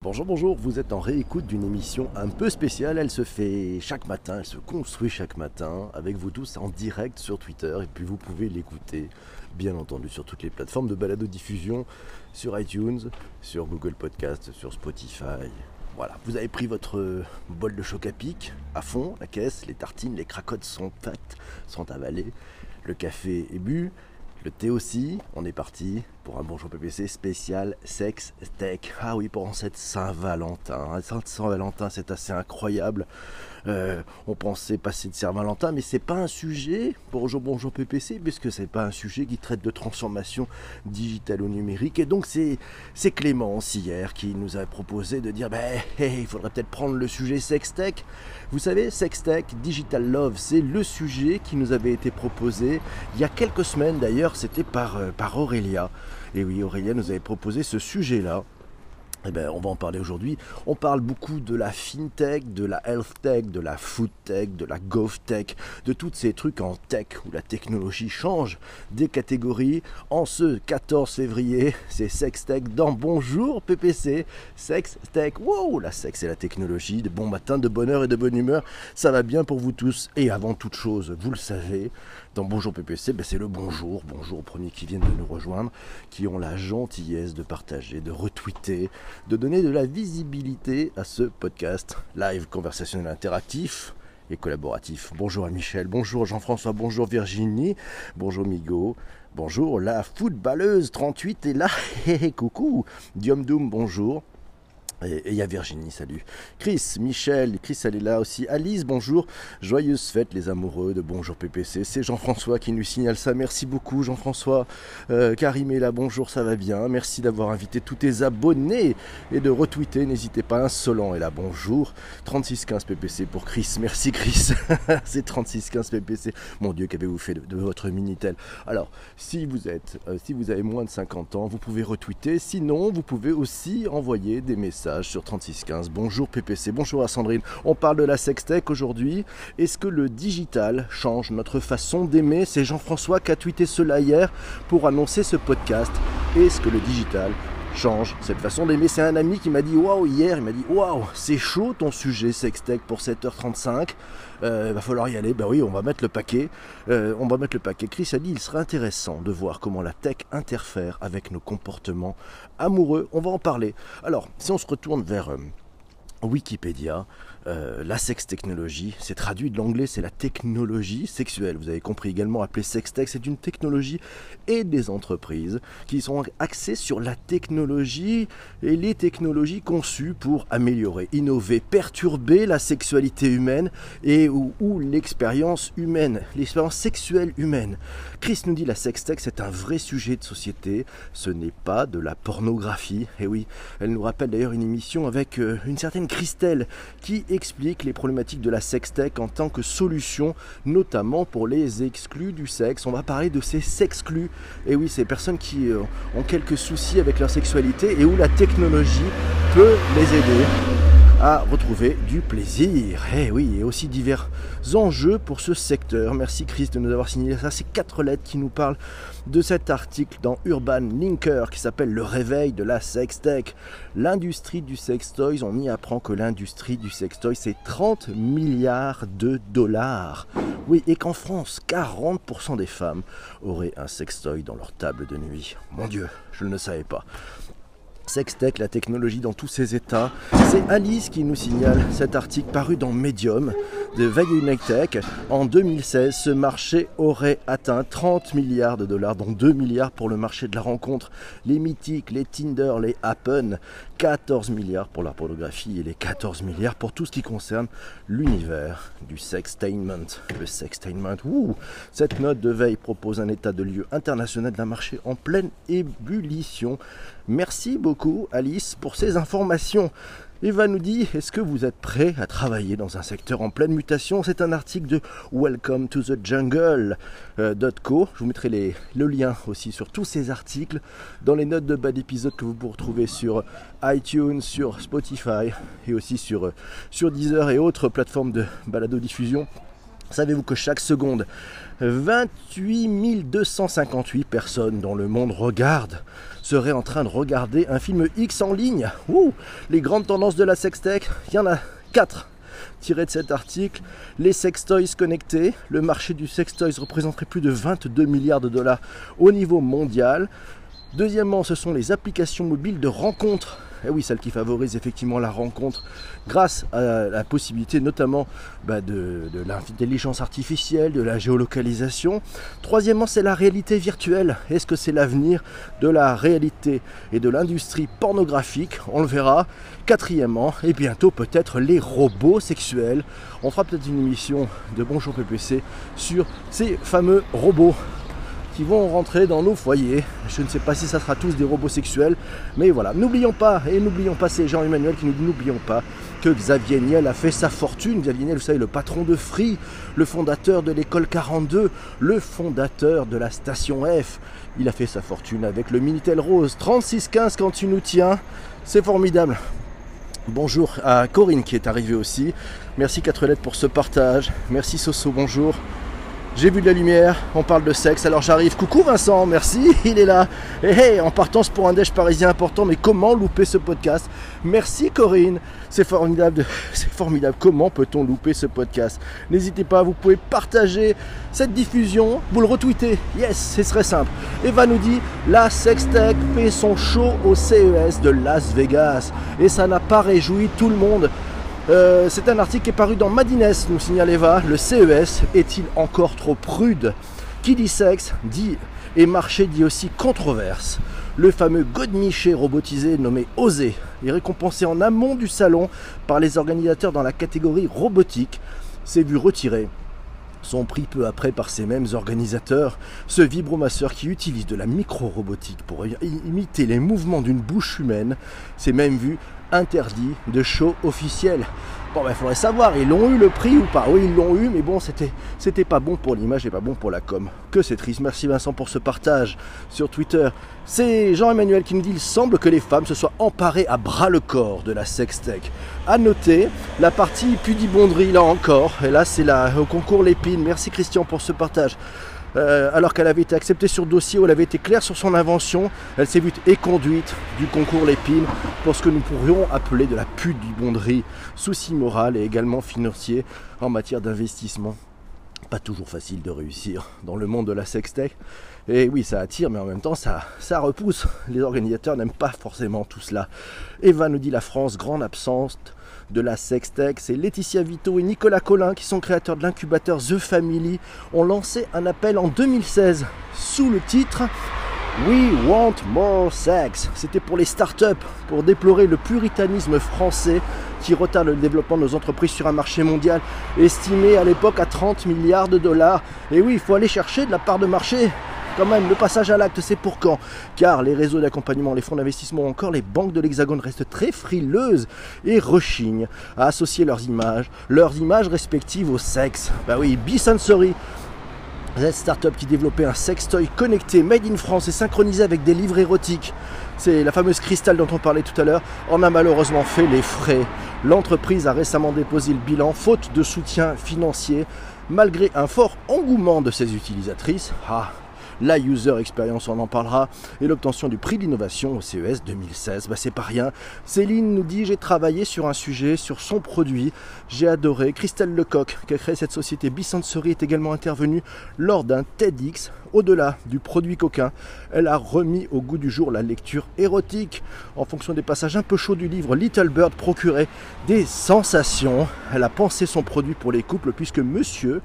Bonjour, bonjour, vous êtes en réécoute d'une émission un peu spéciale. Elle se fait chaque matin, elle se construit chaque matin avec vous tous en direct sur Twitter. Et puis vous pouvez l'écouter, bien entendu, sur toutes les plateformes de balado-diffusion, sur iTunes, sur Google Podcast, sur Spotify. Voilà, vous avez pris votre bol de choc à pic à fond, la caisse, les tartines, les cracottes sont faites, sont avalées, le café est bu, le thé aussi, on est parti pour un bonjour PPC spécial sex tech. Ah oui, pour cette Saint-Valentin. Saint-Valentin, c'est assez incroyable. Euh, on pensait passer de Saint-Valentin, mais c'est pas un sujet pour bonjour bonjour PPC, puisque c'est pas un sujet qui traite de transformation digitale ou numérique. Et donc c'est c'est Clémence hier qui nous a proposé de dire, ben il faudrait peut-être prendre le sujet sex tech. Vous savez, sex tech, digital love, c'est le sujet qui nous avait été proposé il y a quelques semaines d'ailleurs. C'était par euh, par Aurélia. Et oui, Aurélia nous avait proposé ce sujet-là. Eh bien, on va en parler aujourd'hui. On parle beaucoup de la fintech, de la health tech, de la food tech, de la gov tech, de tous ces trucs en tech où la technologie change des catégories. En ce 14 février, c'est Sex Tech dans Bonjour PPC. Sex Tech, wow, la sexe et la technologie, de bon matin, de bonheur et de bonne humeur. Ça va bien pour vous tous. Et avant toute chose, vous le savez, Bonjour PPC, ben c'est le bonjour. Bonjour aux premiers qui viennent de nous rejoindre, qui ont la gentillesse de partager, de retweeter, de donner de la visibilité à ce podcast live conversationnel interactif et collaboratif. Bonjour à Michel, bonjour Jean-François, bonjour Virginie, bonjour Migo, bonjour la footballeuse 38 est là, coucou, Diom Doom, bonjour. Et il y a Virginie, salut. Chris, Michel, Chris elle est là aussi. Alice, bonjour. Joyeuse fête les amoureux de Bonjour PPC. C'est Jean-François qui nous signale ça. Merci beaucoup Jean-François. Euh, Karim est bonjour, ça va bien. Merci d'avoir invité tous tes abonnés et de retweeter. N'hésitez pas, insolent est là, bonjour. 3615 PPC pour Chris. Merci Chris. C'est 3615 PPC. Mon Dieu, qu'avez-vous fait de, votre Minitel? Alors, si vous êtes, euh, si vous avez moins de 50 ans, vous pouvez retweeter. Sinon, vous pouvez aussi envoyer des messages sur 3615. Bonjour PPC, bonjour à Sandrine. On parle de la sextech aujourd'hui. Est-ce que le digital change notre façon d'aimer? C'est Jean-François qui a tweeté cela hier pour annoncer ce podcast. Est-ce que le digital change cette façon d'aimer. C'est un ami qui m'a dit waouh hier, il m'a dit waouh, c'est chaud ton sujet sextech pour 7h35. Euh, va falloir y aller. Ben oui, on va mettre le paquet. Euh, on va mettre le paquet. Chris a dit il serait intéressant de voir comment la tech interfère avec nos comportements amoureux. On va en parler. Alors, si on se retourne vers euh, Wikipédia, euh, la sex technologie, c'est traduit de l'anglais, c'est la technologie sexuelle. Vous avez compris également appelé sextech, c'est une technologie et des entreprises qui sont axées sur la technologie et les technologies conçues pour améliorer, innover, perturber la sexualité humaine et ou, l'expérience humaine, l'expérience sexuelle humaine. Chris nous dit la sextech c'est un vrai sujet de société, ce n'est pas de la pornographie. Et oui, elle nous rappelle d'ailleurs une émission avec euh, une certaine Christelle qui explique les problématiques de la sextech en tant que solution, notamment pour les exclus du sexe. On va parler de ces sexclus. Et oui, ces personnes qui euh, ont quelques soucis avec leur sexualité et où la technologie peut les aider à retrouver du plaisir. Et eh oui, et aussi divers enjeux pour ce secteur. Merci Chris de nous avoir signé ça. C'est quatre lettres qui nous parlent de cet article dans Urban Linker qui s'appelle Le réveil de la sextech. L'industrie du sextoys, on y apprend que l'industrie du sextoy c'est 30 milliards de dollars. Oui, et qu'en France, 40% des femmes auraient un sextoy dans leur table de nuit. Mon Dieu, je ne le savais pas. Sextech, la technologie dans tous ses états. C'est Alice qui nous signale cet article paru dans Medium de Value Tech. En 2016, ce marché aurait atteint 30 milliards de dollars, dont 2 milliards pour le marché de la rencontre. Les mythiques, les Tinder, les Happen, 14 milliards pour la pornographie et les 14 milliards pour tout ce qui concerne l'univers du sextainment. Le sextainment, ouh Cette note de veille propose un état de lieu international d'un marché en pleine ébullition. Merci beaucoup Alice pour ces informations. Eva nous dit Est-ce que vous êtes prêt à travailler dans un secteur en pleine mutation? C'est un article de Welcome to the Jungle.co. Euh, Je vous mettrai le lien aussi sur tous ces articles dans les notes de bas d'épisode que vous pouvez retrouver sur iTunes, sur Spotify et aussi sur, euh, sur Deezer et autres plateformes de balado-diffusion. Savez-vous que chaque seconde, 28 258 personnes dans le monde regardent, seraient en train de regarder un film X en ligne? Ouh Les grandes tendances de la sextech, il y en a 4 tirées de cet article. Les sextoys connectés, le marché du sextoys représenterait plus de 22 milliards de dollars au niveau mondial. Deuxièmement, ce sont les applications mobiles de rencontres et eh oui, celle qui favorise effectivement la rencontre grâce à la possibilité notamment bah, de, l'intelligence artificielle, de la géolocalisation. Troisièmement, c'est la réalité virtuelle. Est-ce que c'est l'avenir de la réalité et de l'industrie pornographique? On le verra. Quatrièmement, et bientôt peut-être les robots sexuels. On fera peut-être une émission de Bonjour PPC sur ces fameux robots vont rentrer dans nos foyers. Je ne sais pas si ça sera tous des robots sexuels, mais voilà. N'oublions pas, et n'oublions pas ces Jean-Emmanuel qui nous dit n'oublions pas que Xavier Niel a fait sa fortune. Xavier Niel, vous savez, le patron de Free, le fondateur de l'école 42, le fondateur de la station F. Il a fait sa fortune avec le Minitel Rose 3615 quand tu nous tiens. C'est formidable. Bonjour à Corinne qui est arrivée aussi. Merci 4 lettres pour ce partage. Merci Soso, bonjour. J'ai vu de la lumière, on parle de sexe, alors j'arrive. Coucou Vincent, merci, il est là. Et hey, en partance pour un déj parisien important, mais comment louper ce podcast? Merci Corinne, c'est formidable, c'est formidable. Comment peut-on louper ce podcast? N'hésitez pas, vous pouvez partager cette diffusion, vous le retweetez. Yes, c'est très simple. Eva nous dit la Sextech fait son show au CES de Las Vegas et ça n'a pas réjoui tout le monde. Euh, c'est un article qui est paru dans Madines, nous signale Eva. Le CES est-il encore trop prude? Qui dit sexe dit et marché dit aussi controverse. Le fameux Godmiché robotisé nommé Osé est récompensé en amont du salon par les organisateurs dans la catégorie robotique s'est vu retirer son prix peu après par ces mêmes organisateurs. Ce vibromasseur qui utilise de la micro-robotique pour imiter les mouvements d'une bouche humaine s'est même vu interdit de show officiel. Bon, il ben, faudrait savoir, ils l'ont eu le prix ou pas Oui, ils l'ont eu, mais bon, c'était, c'était pas bon pour l'image et pas bon pour la com. Que c'est triste. Merci Vincent pour ce partage sur Twitter. C'est Jean-Emmanuel qui me dit il semble que les femmes se soient emparées à bras le corps de la sextech. À noter, la partie pudibonderie là encore, et là c'est là au concours Lépine. Merci Christian pour ce partage. Euh, alors qu'elle avait été acceptée sur dossier où elle avait été claire sur son invention, elle s'est vue éconduite du concours Lépine pour ce que nous pourrions appeler de la pudibonderie, souci moral et également financier en matière d'investissement. Pas toujours facile de réussir dans le monde de la sextech. Et oui, ça attire, mais en même temps, ça, ça repousse. Les organisateurs n'aiment pas forcément tout cela. Eva nous dit la France, grande absence de la Sextech. C'est Laetitia Vito et Nicolas Collin qui sont créateurs de l'incubateur The Family ont lancé un appel en 2016 sous le titre We Want More Sex. C'était pour les startups, pour déplorer le puritanisme français qui retarde le développement de nos entreprises sur un marché mondial estimé à l'époque à 30 milliards de dollars. Et oui, il faut aller chercher de la part de marché quand même, le passage à l'acte, c'est pour quand? Car les réseaux d'accompagnement, les fonds d'investissement ou encore les banques de l'Hexagone restent très frileuses et rechignent à associer leurs images, leurs images respectives au sexe. Bah oui, B-Sensory, cette start-up qui développait un sextoy connecté, made in France et synchronisé avec des livres érotiques. C'est la fameuse Cristal dont on parlait tout à l'heure, en a malheureusement fait les frais. L'entreprise a récemment déposé le bilan faute de soutien financier, malgré un fort engouement de ses utilisatrices. Ah, la user experience, on en parlera, et l'obtention du prix d'innovation au CES 2016. Bah, c'est pas rien. Céline nous dit j'ai travaillé sur un sujet, sur son produit, j'ai adoré. Christelle Lecoq, qui a créé cette société Bisensory, est également intervenue lors d'un TEDx. Au-delà du produit coquin, elle a remis au goût du jour la lecture érotique. En fonction des passages un peu chauds du livre, Little Bird procurait des sensations. Elle a pensé son produit pour les couples puisque monsieur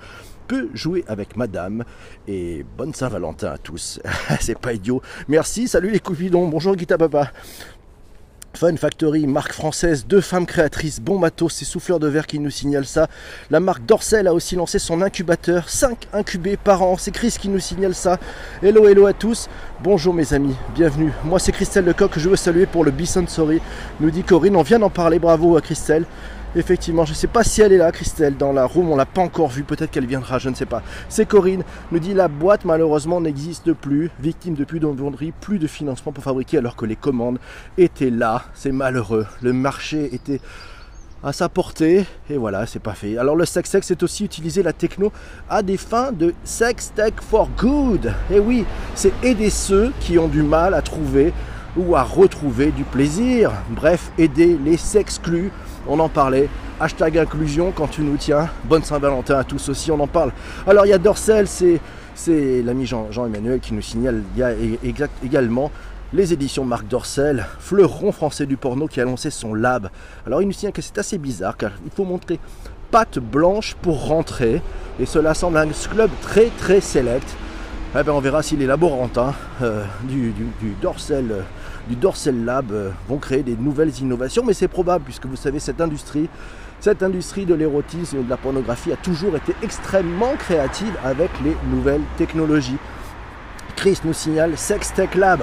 peut jouer avec madame. Et bonne Saint-Valentin à tous. C'est pas idiot. Merci, salut les coupidons. Bonjour Guita Papa. Fun Factory, marque française, deux femmes créatrices, bon matos, c'est Souffleur de Verre qui nous signale ça. La marque Dorsel a aussi lancé son incubateur, 5 incubés par an, c'est Chris qui nous signale ça. Hello, hello à tous, bonjour mes amis, bienvenue. Moi c'est Christelle Lecoq je veux saluer pour le Bison Sorry, nous dit Corinne, on vient d'en parler, bravo à Christelle. Effectivement, je ne sais pas si elle est là, Christelle, dans la room, on l'a pas encore vue, peut-être qu'elle viendra, je ne sais pas. C'est Corinne, nous dit la boîte malheureusement n'existe plus, victime depuis d'envenderie, plus de financement pour fabriquer alors que les commandes étaient là, c'est malheureux. Le marché était à sa portée. Et voilà, c'est pas fait. Alors le sex sex, c'est aussi utiliser la techno à des fins de sex tech for good. Et oui, c'est aider ceux qui ont du mal à trouver ou à retrouver du plaisir. Bref, aider les sexclus. On en parlait. Hashtag inclusion quand tu nous tiens. Bonne Saint-Valentin à tous aussi, on en parle. Alors il y a Dorsel, c'est, l'ami Jean, Jean-Emmanuel qui nous signale. Également les éditions Marc Dorcel, fleuron français du porno qui a lancé son lab. Alors il nous signale que c'est assez bizarre car il faut montrer patte blanche pour rentrer et cela semble un club très très select. Eh ben, on verra si les laborantins euh, du, du, euh, du Dorsel Lab euh, vont créer des nouvelles innovations, mais c'est probable puisque vous savez cette industrie, cette industrie de l'érotisme et de la pornographie a toujours été extrêmement créative avec les nouvelles technologies. Chris nous signale Sex Tech Lab.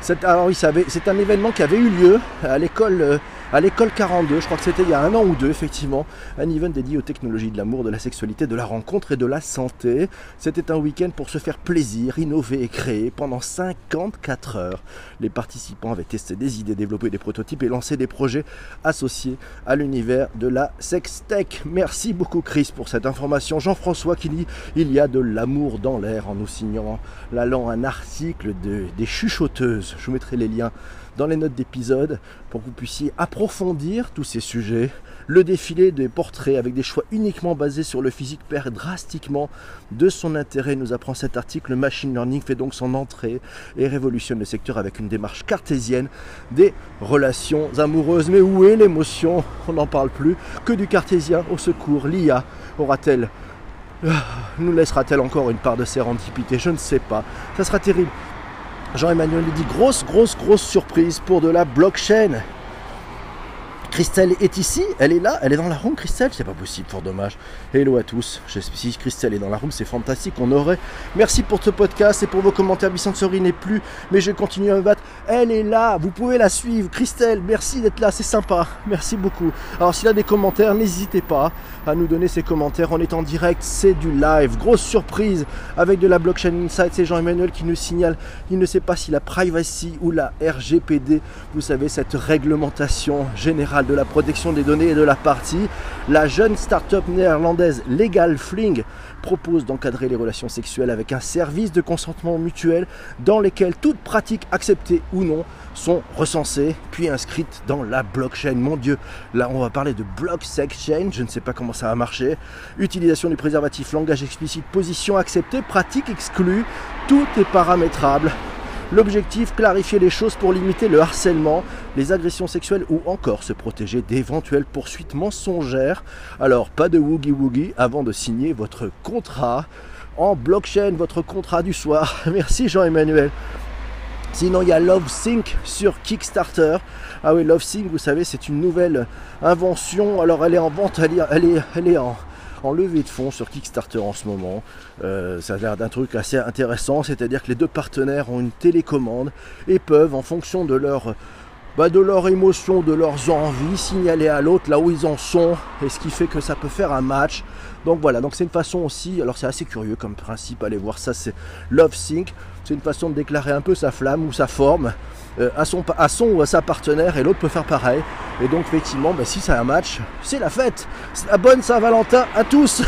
C'est, alors, c'est un événement qui avait eu lieu à l'école euh, à l'école 42, je crois que c'était il y a un an ou deux, effectivement, un event dédié aux technologies de l'amour, de la sexualité, de la rencontre et de la santé. C'était un week-end pour se faire plaisir, innover et créer pendant 54 heures. Les participants avaient testé des idées, développé des prototypes et lancé des projets associés à l'univers de la sextech. Merci beaucoup Chris pour cette information. Jean-François qui dit il y a de l'amour dans l'air en nous signant l'allant un article de, des chuchoteuses. Je vous mettrai les liens dans les notes d'épisode pour que vous puissiez approfondir tous ces sujets. Le défilé des portraits avec des choix uniquement basés sur le physique perd drastiquement de son intérêt, nous apprend cet article. Le machine learning fait donc son entrée et révolutionne le secteur avec une démarche cartésienne des relations amoureuses. Mais où est l'émotion? On n'en parle plus. Que du cartésien au secours. L'IA aura-t-elle ah, nous laissera-t-elle encore une part de sérendipité Je ne sais pas. Ça sera terrible. Jean-Emmanuel dit grosse, grosse, grosse surprise pour de la blockchain. Christelle est ici, elle est là, elle est dans la room, Christelle, c'est pas possible, fort dommage. Hello à tous, si Christelle est dans la room, c'est fantastique, on aurait. Merci pour ce podcast et pour vos commentaires, Bissant-Souris n'est plus, mais je continue à me battre. Elle est là, vous pouvez la suivre, Christelle, merci d'être là, c'est sympa, merci beaucoup. Alors s'il a des commentaires, n'hésitez pas à nous donner ces commentaires, on est en direct, c'est du live, grosse surprise avec de la blockchain insight, c'est Jean-Emmanuel qui nous signale, il ne sait pas si la privacy ou la RGPD, vous savez, cette réglementation générale de la protection des données et de la partie, la jeune start-up néerlandaise Legal Fling propose d'encadrer les relations sexuelles avec un service de consentement mutuel dans lesquels toutes pratiques acceptées ou non sont recensées puis inscrites dans la blockchain. Mon Dieu, là on va parler de block sex change, je ne sais pas comment ça va marcher. Utilisation du préservatif, langage explicite, position acceptée, pratique exclue, tout est paramétrable L'objectif, clarifier les choses pour limiter le harcèlement, les agressions sexuelles ou encore se protéger d'éventuelles poursuites mensongères. Alors pas de woogie woogie avant de signer votre contrat en blockchain, votre contrat du soir. Merci Jean-Emmanuel. Sinon, il y a LoveSync sur Kickstarter. Ah oui, LoveSync, vous savez, c'est une nouvelle invention. Alors, elle est en vente, elle est, elle est en, en levée de fonds sur Kickstarter en ce moment. Euh, ça a l'air d'un truc assez intéressant, c'est-à-dire que les deux partenaires ont une télécommande et peuvent, en fonction de leur bah, de leur émotion, de leurs envies, signaler à l'autre là où ils en sont, et ce qui fait que ça peut faire un match. Donc voilà, donc c'est une façon aussi, alors c'est assez curieux comme principe, allez voir ça, c'est Love Sync, c'est une façon de déclarer un peu sa flamme ou sa forme à, son, à son ou à sa partenaire, et l'autre peut faire pareil. Et donc effectivement, bah, si c'est un match, c'est la fête. C'est la bonne Saint-Valentin à tous.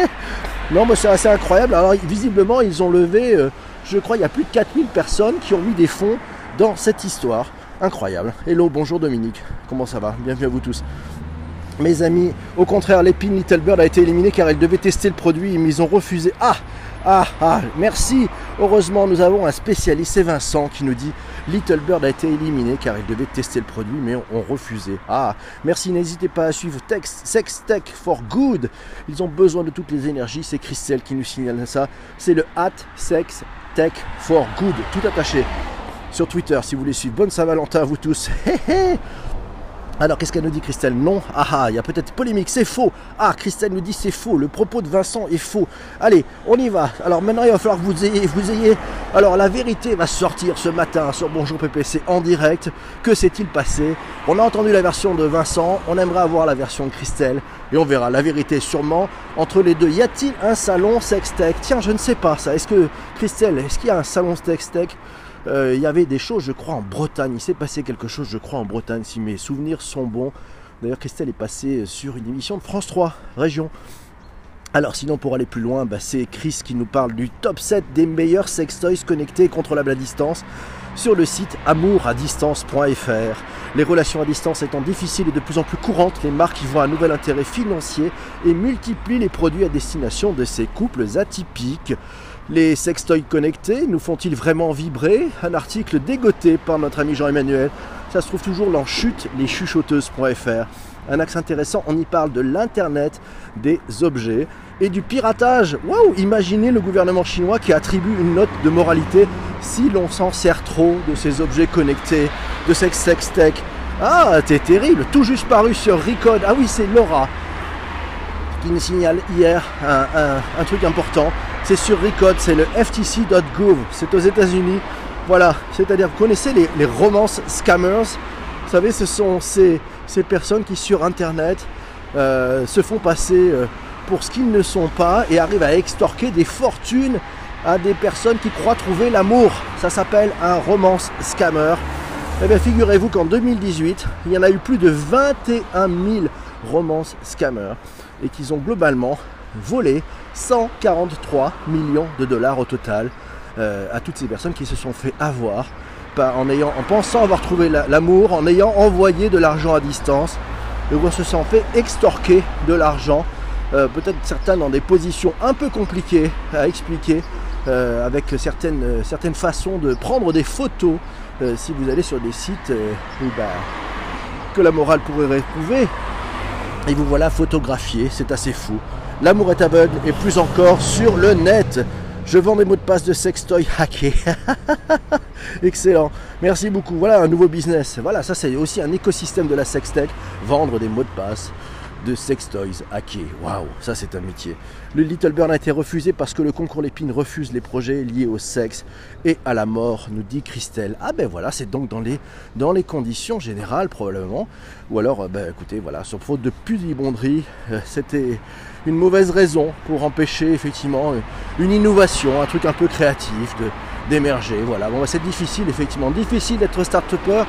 non, mais c'est assez incroyable. Alors visiblement, ils ont levé, euh, je crois, il y a plus de 4000 personnes qui ont mis des fonds dans cette histoire. Incroyable. Hello, bonjour Dominique. Comment ça va? Bienvenue à vous tous. Mes amis, au contraire, l'épine Little Bird a été éliminée car elle devait tester le produit, mais ils ont refusé. Ah ah, ah, merci. Heureusement, nous avons un spécialiste, c'est Vincent, qui nous dit Little Bird a été éliminé car il devait tester le produit, mais on, refusé. Ah, merci. N'hésitez pas à suivre Sex Tech for Good. Ils ont besoin de toutes les énergies. C'est Christelle qui nous signale ça. C'est le at Sex Tech for Good, tout attaché sur Twitter si vous voulez suivre. Bonne Saint-Valentin à vous tous. Alors qu'est-ce qu'elle nous dit Christelle Non, ah ah, il y a peut-être polémique, c'est faux. Ah, Christelle nous dit c'est faux, le propos de Vincent est faux. Allez, on y va. Alors maintenant il va falloir que vous ayez, vous ayez... Alors la vérité va sortir ce matin sur Bonjour PPC en direct. Que s'est-il passé On a entendu la version de Vincent, on aimerait avoir la version de Christelle. Et on verra la vérité sûrement entre les deux. Y a-t-il un salon sextech Tiens, je ne sais pas ça. Est-ce que Christelle, est-ce qu'il y a un salon sextech euh, il y avait des choses, je crois, en Bretagne. Il s'est passé quelque chose, je crois, en Bretagne, si mes souvenirs sont bons. D'ailleurs, Christelle est passée sur une émission de France 3, Région. Alors sinon pour aller plus loin, bah, c'est Chris qui nous parle du top 7 des meilleurs sextoys connectés contrôlables à distance sur le site amouradistance.fr. Les relations à distance étant difficiles et de plus en plus courantes, les marques y voient un nouvel intérêt financier et multiplient les produits à destination de ces couples atypiques. Les sextoys connectés nous font-ils vraiment vibrer Un article dégoté par notre ami Jean-Emmanuel. Ça se trouve toujours dans chute chuchoteuses.fr un axe intéressant, on y parle de l'Internet des objets et du piratage. Waouh Imaginez le gouvernement chinois qui attribue une note de moralité si l'on s'en sert trop de ces objets connectés, de ces sextech. Ah, c'est terrible, tout juste paru sur Recode. Ah oui, c'est Laura qui nous signale hier un, truc important. C'est sur Recode, c'est le ftc.gov, c'est aux États-Unis. Voilà, c'est-à-dire, vous connaissez les, les romances scammers? Vous savez, ce sont ces, ces personnes qui sur Internet euh, se font passer euh, pour ce qu'ils ne sont pas et arrivent à extorquer des fortunes à des personnes qui croient trouver l'amour. Ça s'appelle un romance scammer. Eh bien, figurez-vous qu'en 2018, il y en a eu plus de 21 000 romances scammers et qu'ils ont globalement volé 143 millions de dollars au total euh, à toutes ces personnes qui se sont fait avoir en, ayant, en pensant avoir trouvé l'amour, en ayant envoyé de l'argent à distance, et on se sent fait extorquer de l'argent, euh, peut-être certains dans des positions un peu compliquées à expliquer, euh, avec certaines, certaines façons de prendre des photos, si vous allez sur des sites bah, que la morale pourrait réprouver, et vous voilà photographié, c'est assez fou. L'amour est aveugle et plus encore sur le net. Je vends des mots de passe de sextoy hackés. Excellent. Merci beaucoup. Voilà un nouveau business. Voilà, ça c'est aussi un écosystème de la sextech. Vendre des mots de passe de sextoys hackés. Waouh, ça c'est un métier. Le Little Burn a été refusé parce que le concours Lépine refuse les projets liés au sexe et à la mort, nous dit Christelle. Ah ben voilà, c'est donc dans les, dans les conditions générales probablement. Ou alors, euh, ben écoutez, voilà, sur faute de pudibonderie, euh, c'était une mauvaise raison pour empêcher effectivement euh, une innovation, un truc un peu créatif d'émerger. Voilà, ben, c'est difficile effectivement, difficile d'être start-upper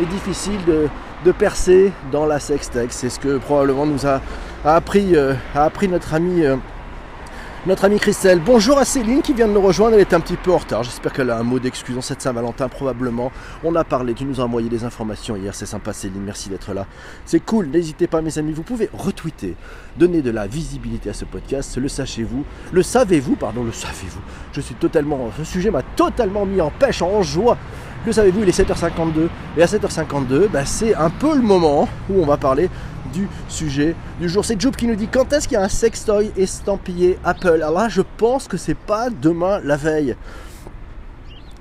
et difficile de, percer dans la sextech. C'est ce que probablement nous a, appris, a appris notre ami notre amie Christelle. Bonjour à Céline qui vient de nous rejoindre, elle est un petit peu en retard. J'espère qu'elle a un mot d'excuse en cette Saint-Valentin, probablement. On a parlé, tu nous as envoyé des informations hier, c'est sympa Céline, merci d'être là. C'est cool, n'hésitez pas mes amis, vous pouvez retweeter, donner de la visibilité à ce podcast, le sachez-vous, le savez-vous, pardon, le savez-vous. Je suis totalement, ce sujet m'a totalement mis en pêche, en joie. Le savez-vous, il est 7h52 et à 7h52, bah, c'est un peu le moment où on va parler du sujet du jour. C'est Job qui nous dit quand est-ce qu'il y a un sextoy estampillé Apple? Alors là, je pense que c'est pas demain la veille.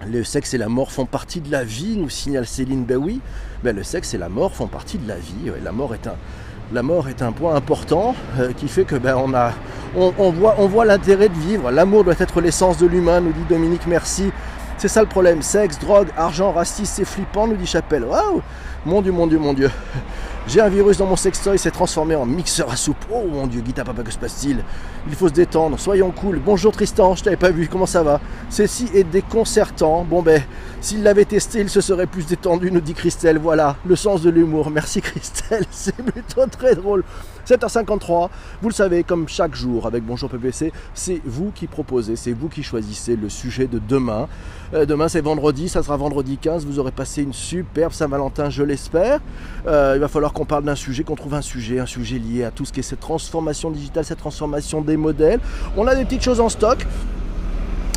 Le sexe et la mort font partie de la vie, nous signale Céline. Oui, ben le sexe et la mort font partie de la vie. La mort est un, la mort est un point important euh, qui fait que ben, on, a, on, voit, on voit l'intérêt de vivre. L'amour doit être l'essence de l'humain, nous dit Dominique. Merci. C'est ça le problème. Sexe, drogue, argent, racisme, c'est flippant, nous dit Chapelle. Waouh Mon Dieu, mon Dieu, mon Dieu. J'ai un virus dans mon sextoy, s'est transformé en mixeur à soupe. Oh mon dieu, Guita Papa, que se passe-t-il? Il faut se détendre, soyons cool. Bonjour Tristan, je t'avais pas vu, comment ça va? Ceci est déconcertant. Bon ben, s'il l'avait testé, il se serait plus détendu, nous dit Christelle. Voilà, le sens de l'humour. Merci Christelle, c'est plutôt très drôle. 7h53, vous le savez, comme chaque jour avec Bonjour PPC, c'est vous qui proposez, c'est vous qui choisissez le sujet de demain. Euh, demain c'est vendredi, ça sera vendredi 15, vous aurez passé une superbe Saint-Valentin, je l'espère. Euh, il va falloir qu'on parle d'un sujet, qu'on trouve un sujet, un sujet lié à tout ce qui est cette transformation digitale, cette transformation des modèles. On a des petites choses en stock.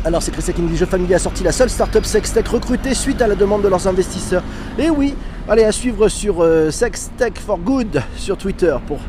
Alors c'est Chris qui nous dit Jeux Family a sorti la seule startup Sextech recrutée suite à la demande de leurs investisseurs. Et oui, allez à suivre sur euh, Sextech for Good sur Twitter pour,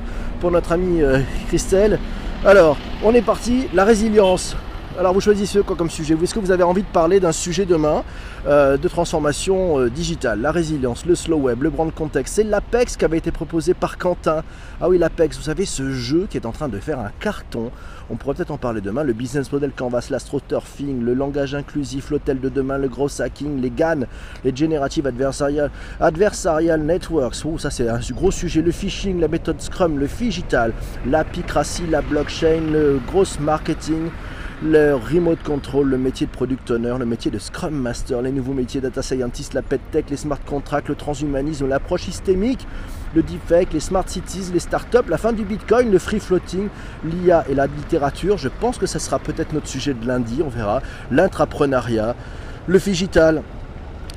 pour notre amie euh, Christelle. Alors, on est parti, la résilience. Alors vous choisissez quoi comme sujet? Est-ce que vous avez envie de parler d'un sujet demain euh, de transformation euh, digitale? La résilience, le slow web, le brand context. C'est l'Apex qui avait été proposé par Quentin. Ah oui, l'Apex, vous savez, ce jeu qui est en train de faire un carton. On pourrait peut-être en parler demain. Le business model canvas, l'astroturfing, le langage inclusif, l'hôtel de demain, le gros hacking, les GAN, les generative adversarial, adversarial networks. Oh, ça c'est un gros sujet. Le phishing, la méthode Scrum, le digital, l'apicratie, la blockchain, le gros marketing le remote control, le métier de product owner, le métier de scrum master, les nouveaux métiers data scientist, la pet tech, les smart contracts, le transhumanisme, l'approche systémique, le deepfake, les smart cities, les startups, la fin du bitcoin, le free floating, l'IA et la littérature. Je pense que ça sera peut-être notre sujet de lundi, on verra. L'intrapreneuriat, le digital,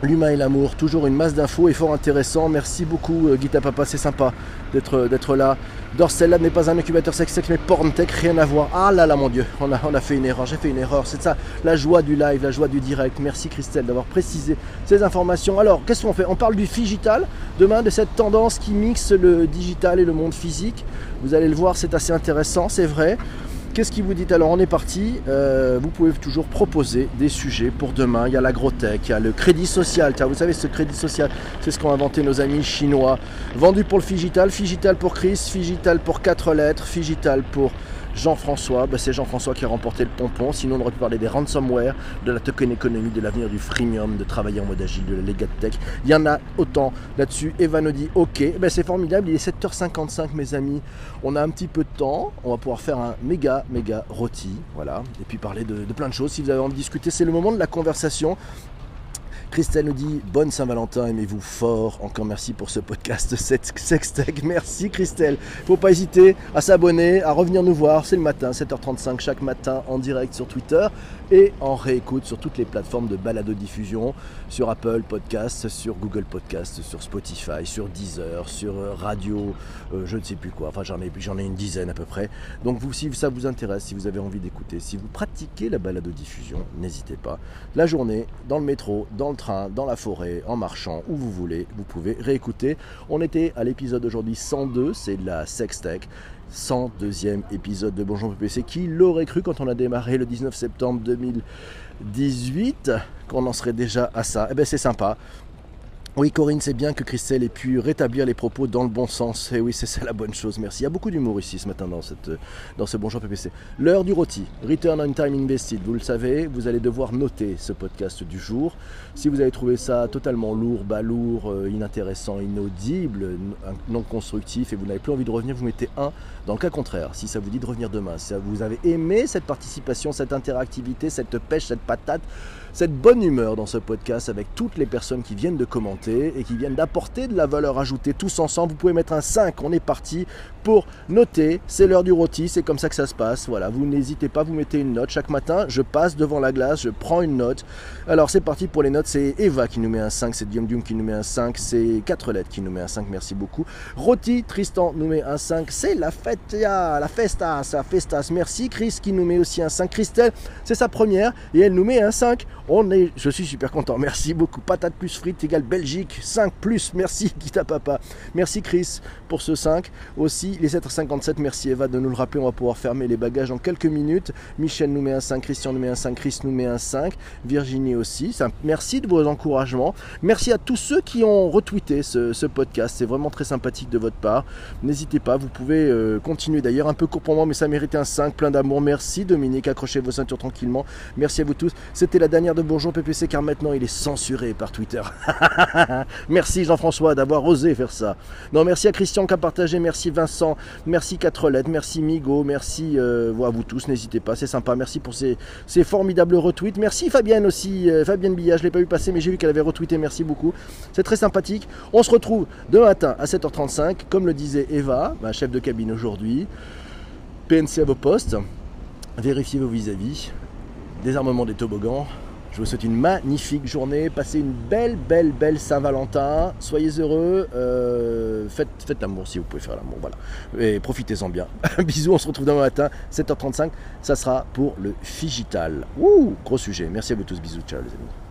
L'humain et l'amour, toujours une masse d'infos et fort intéressant. Merci beaucoup euh, Guita Papa, c'est sympa d'être, euh, là. Dorsel n'est pas un incubateur sex sex mais porntech, rien à voir. Ah là là mon dieu, on a, on a fait une erreur, j'ai fait une erreur. C'est ça, la joie du live, la joie du direct. Merci Christelle d'avoir précisé ces informations. Alors, qu'est-ce qu'on fait? On parle du digital demain, de cette tendance qui mixe le digital et le monde physique. Vous allez le voir, c'est assez intéressant, c'est vrai. Qu'est-ce qui vous dit Alors on est parti, euh, vous pouvez toujours proposer des sujets pour demain. Il y a l'agrotech, il y a le crédit social. Vous savez, ce crédit social, c'est ce qu'ont inventé nos amis chinois. Vendu pour le Figital, Figital pour Chris, Figital pour 4 lettres, Figital pour Jean-François, bah, c'est Jean-François qui a remporté le pompon. Sinon, on aurait pu parler des ransomware, de la token économie, de l'avenir du freemium, de travailler en mode agile, de la legat tech. Il y en a autant là-dessus. Eva nous dit Ok, bah, c'est formidable. Il est 7h55, mes amis. On a un petit peu de temps. On va pouvoir faire un méga, méga rôti. Voilà. Et puis parler de, de plein de choses. Si vous avez envie de discuter, c'est le moment de la conversation. Christelle nous dit Bonne Saint-Valentin, aimez-vous fort. Encore merci pour ce podcast Sextech. Merci Christelle. Faut pas hésiter à s'abonner, à revenir nous voir. C'est le matin, 7h35 chaque matin en direct sur Twitter et en réécoute sur toutes les plateformes de balado diffusion, sur Apple Podcast, sur Google Podcast, sur Spotify, sur Deezer, sur euh, Radio, euh, je ne sais plus quoi. Enfin, j'en ai, une dizaine à peu près. Donc, si ça vous intéresse, si vous avez envie d'écouter, si vous pratiquez la balado diffusion, n'hésitez pas. La journée, dans le métro, dans le train, dans la forêt, en marchant, où vous voulez, vous pouvez réécouter. On était à l'épisode aujourd'hui 102, c'est de la Sextech. 102e épisode de Bonjour PPC. Qui l'aurait cru quand on a démarré le 19 septembre 2018 qu'on en serait déjà à ça Eh bien c'est sympa. Oui, Corinne, c'est bien que Christelle ait pu rétablir les propos dans le bon sens. Et eh oui, c'est ça la bonne chose, merci. Il y a beaucoup d'humour ici ce matin dans, cette, dans ce Bonjour PPC. L'heure du rôti, Return on Time Invested. Vous le savez, vous allez devoir noter ce podcast du jour. Si vous avez trouvé ça totalement lourd, balourd, euh, inintéressant, inaudible, non constructif et vous n'avez plus envie de revenir, vous mettez un. Dans le cas contraire, si ça vous dit de revenir demain, si vous avez aimé cette participation, cette interactivité, cette pêche, cette patate, cette bonne humeur dans ce podcast avec toutes les personnes qui viennent de commenter et qui viennent d'apporter de la valeur ajoutée tous ensemble. Vous pouvez mettre un 5, on est parti pour noter. C'est l'heure du rôti, c'est comme ça que ça se passe. Voilà, vous n'hésitez pas, vous mettez une note. Chaque matin, je passe devant la glace, je prends une note. Alors c'est parti pour les notes. C'est Eva qui nous met un 5, c'est Dium Dium qui nous met un 5, c'est 4 lettres qui nous met un 5, merci beaucoup. Rôti, Tristan nous met un 5, c'est la fête, la festa, la festas, merci. Chris qui nous met aussi un 5. Christelle, c'est sa première et elle nous met un 5. On est, je suis super content, merci beaucoup. Patate plus frites égale Belgique, 5 plus, merci Guita Papa. Merci Chris pour ce 5. Aussi les 7h57, merci Eva de nous le rappeler, on va pouvoir fermer les bagages en quelques minutes. Michel nous met un 5, Christian nous met un 5, Chris nous met un 5, Virginie aussi. Merci de vos encouragements. Merci à tous ceux qui ont retweeté ce, podcast, c'est vraiment très sympathique de votre part. N'hésitez pas, vous pouvez euh, continuer d'ailleurs, un peu court pour moi, mais ça méritait un 5, plein d'amour. Merci Dominique, accrochez vos ceintures tranquillement. Merci à vous tous. C'était la dernière de Bourgeon PPC car maintenant il est censuré par Twitter. merci Jean-François d'avoir osé faire ça. Non, merci à Christian qui a partagé, merci Vincent merci 4 lettres, merci Migo, merci euh, à vous tous, n'hésitez pas, c'est sympa, merci pour ces, formidables retweets, merci Fabienne aussi, euh, Fabienne Billa, je ne l'ai pas vu passer mais j'ai vu qu'elle avait retweeté, merci beaucoup, c'est très sympathique. On se retrouve demain matin à 7h35, comme le disait Eva, ma chef de cabine aujourd'hui, PNC à vos postes, vérifiez vos vis-à-vis, désarmement des toboggans, je vous souhaite une magnifique journée. Passez une belle, belle, belle Saint-Valentin. Soyez heureux. Euh, faites, faites l'amour si vous pouvez faire l'amour. Voilà. Et profitez-en bien. Bisous. On se retrouve demain matin, 7h35. Ça sera pour le Figital. Ouh, gros sujet. Merci à vous tous. Bisous. Ciao, les amis.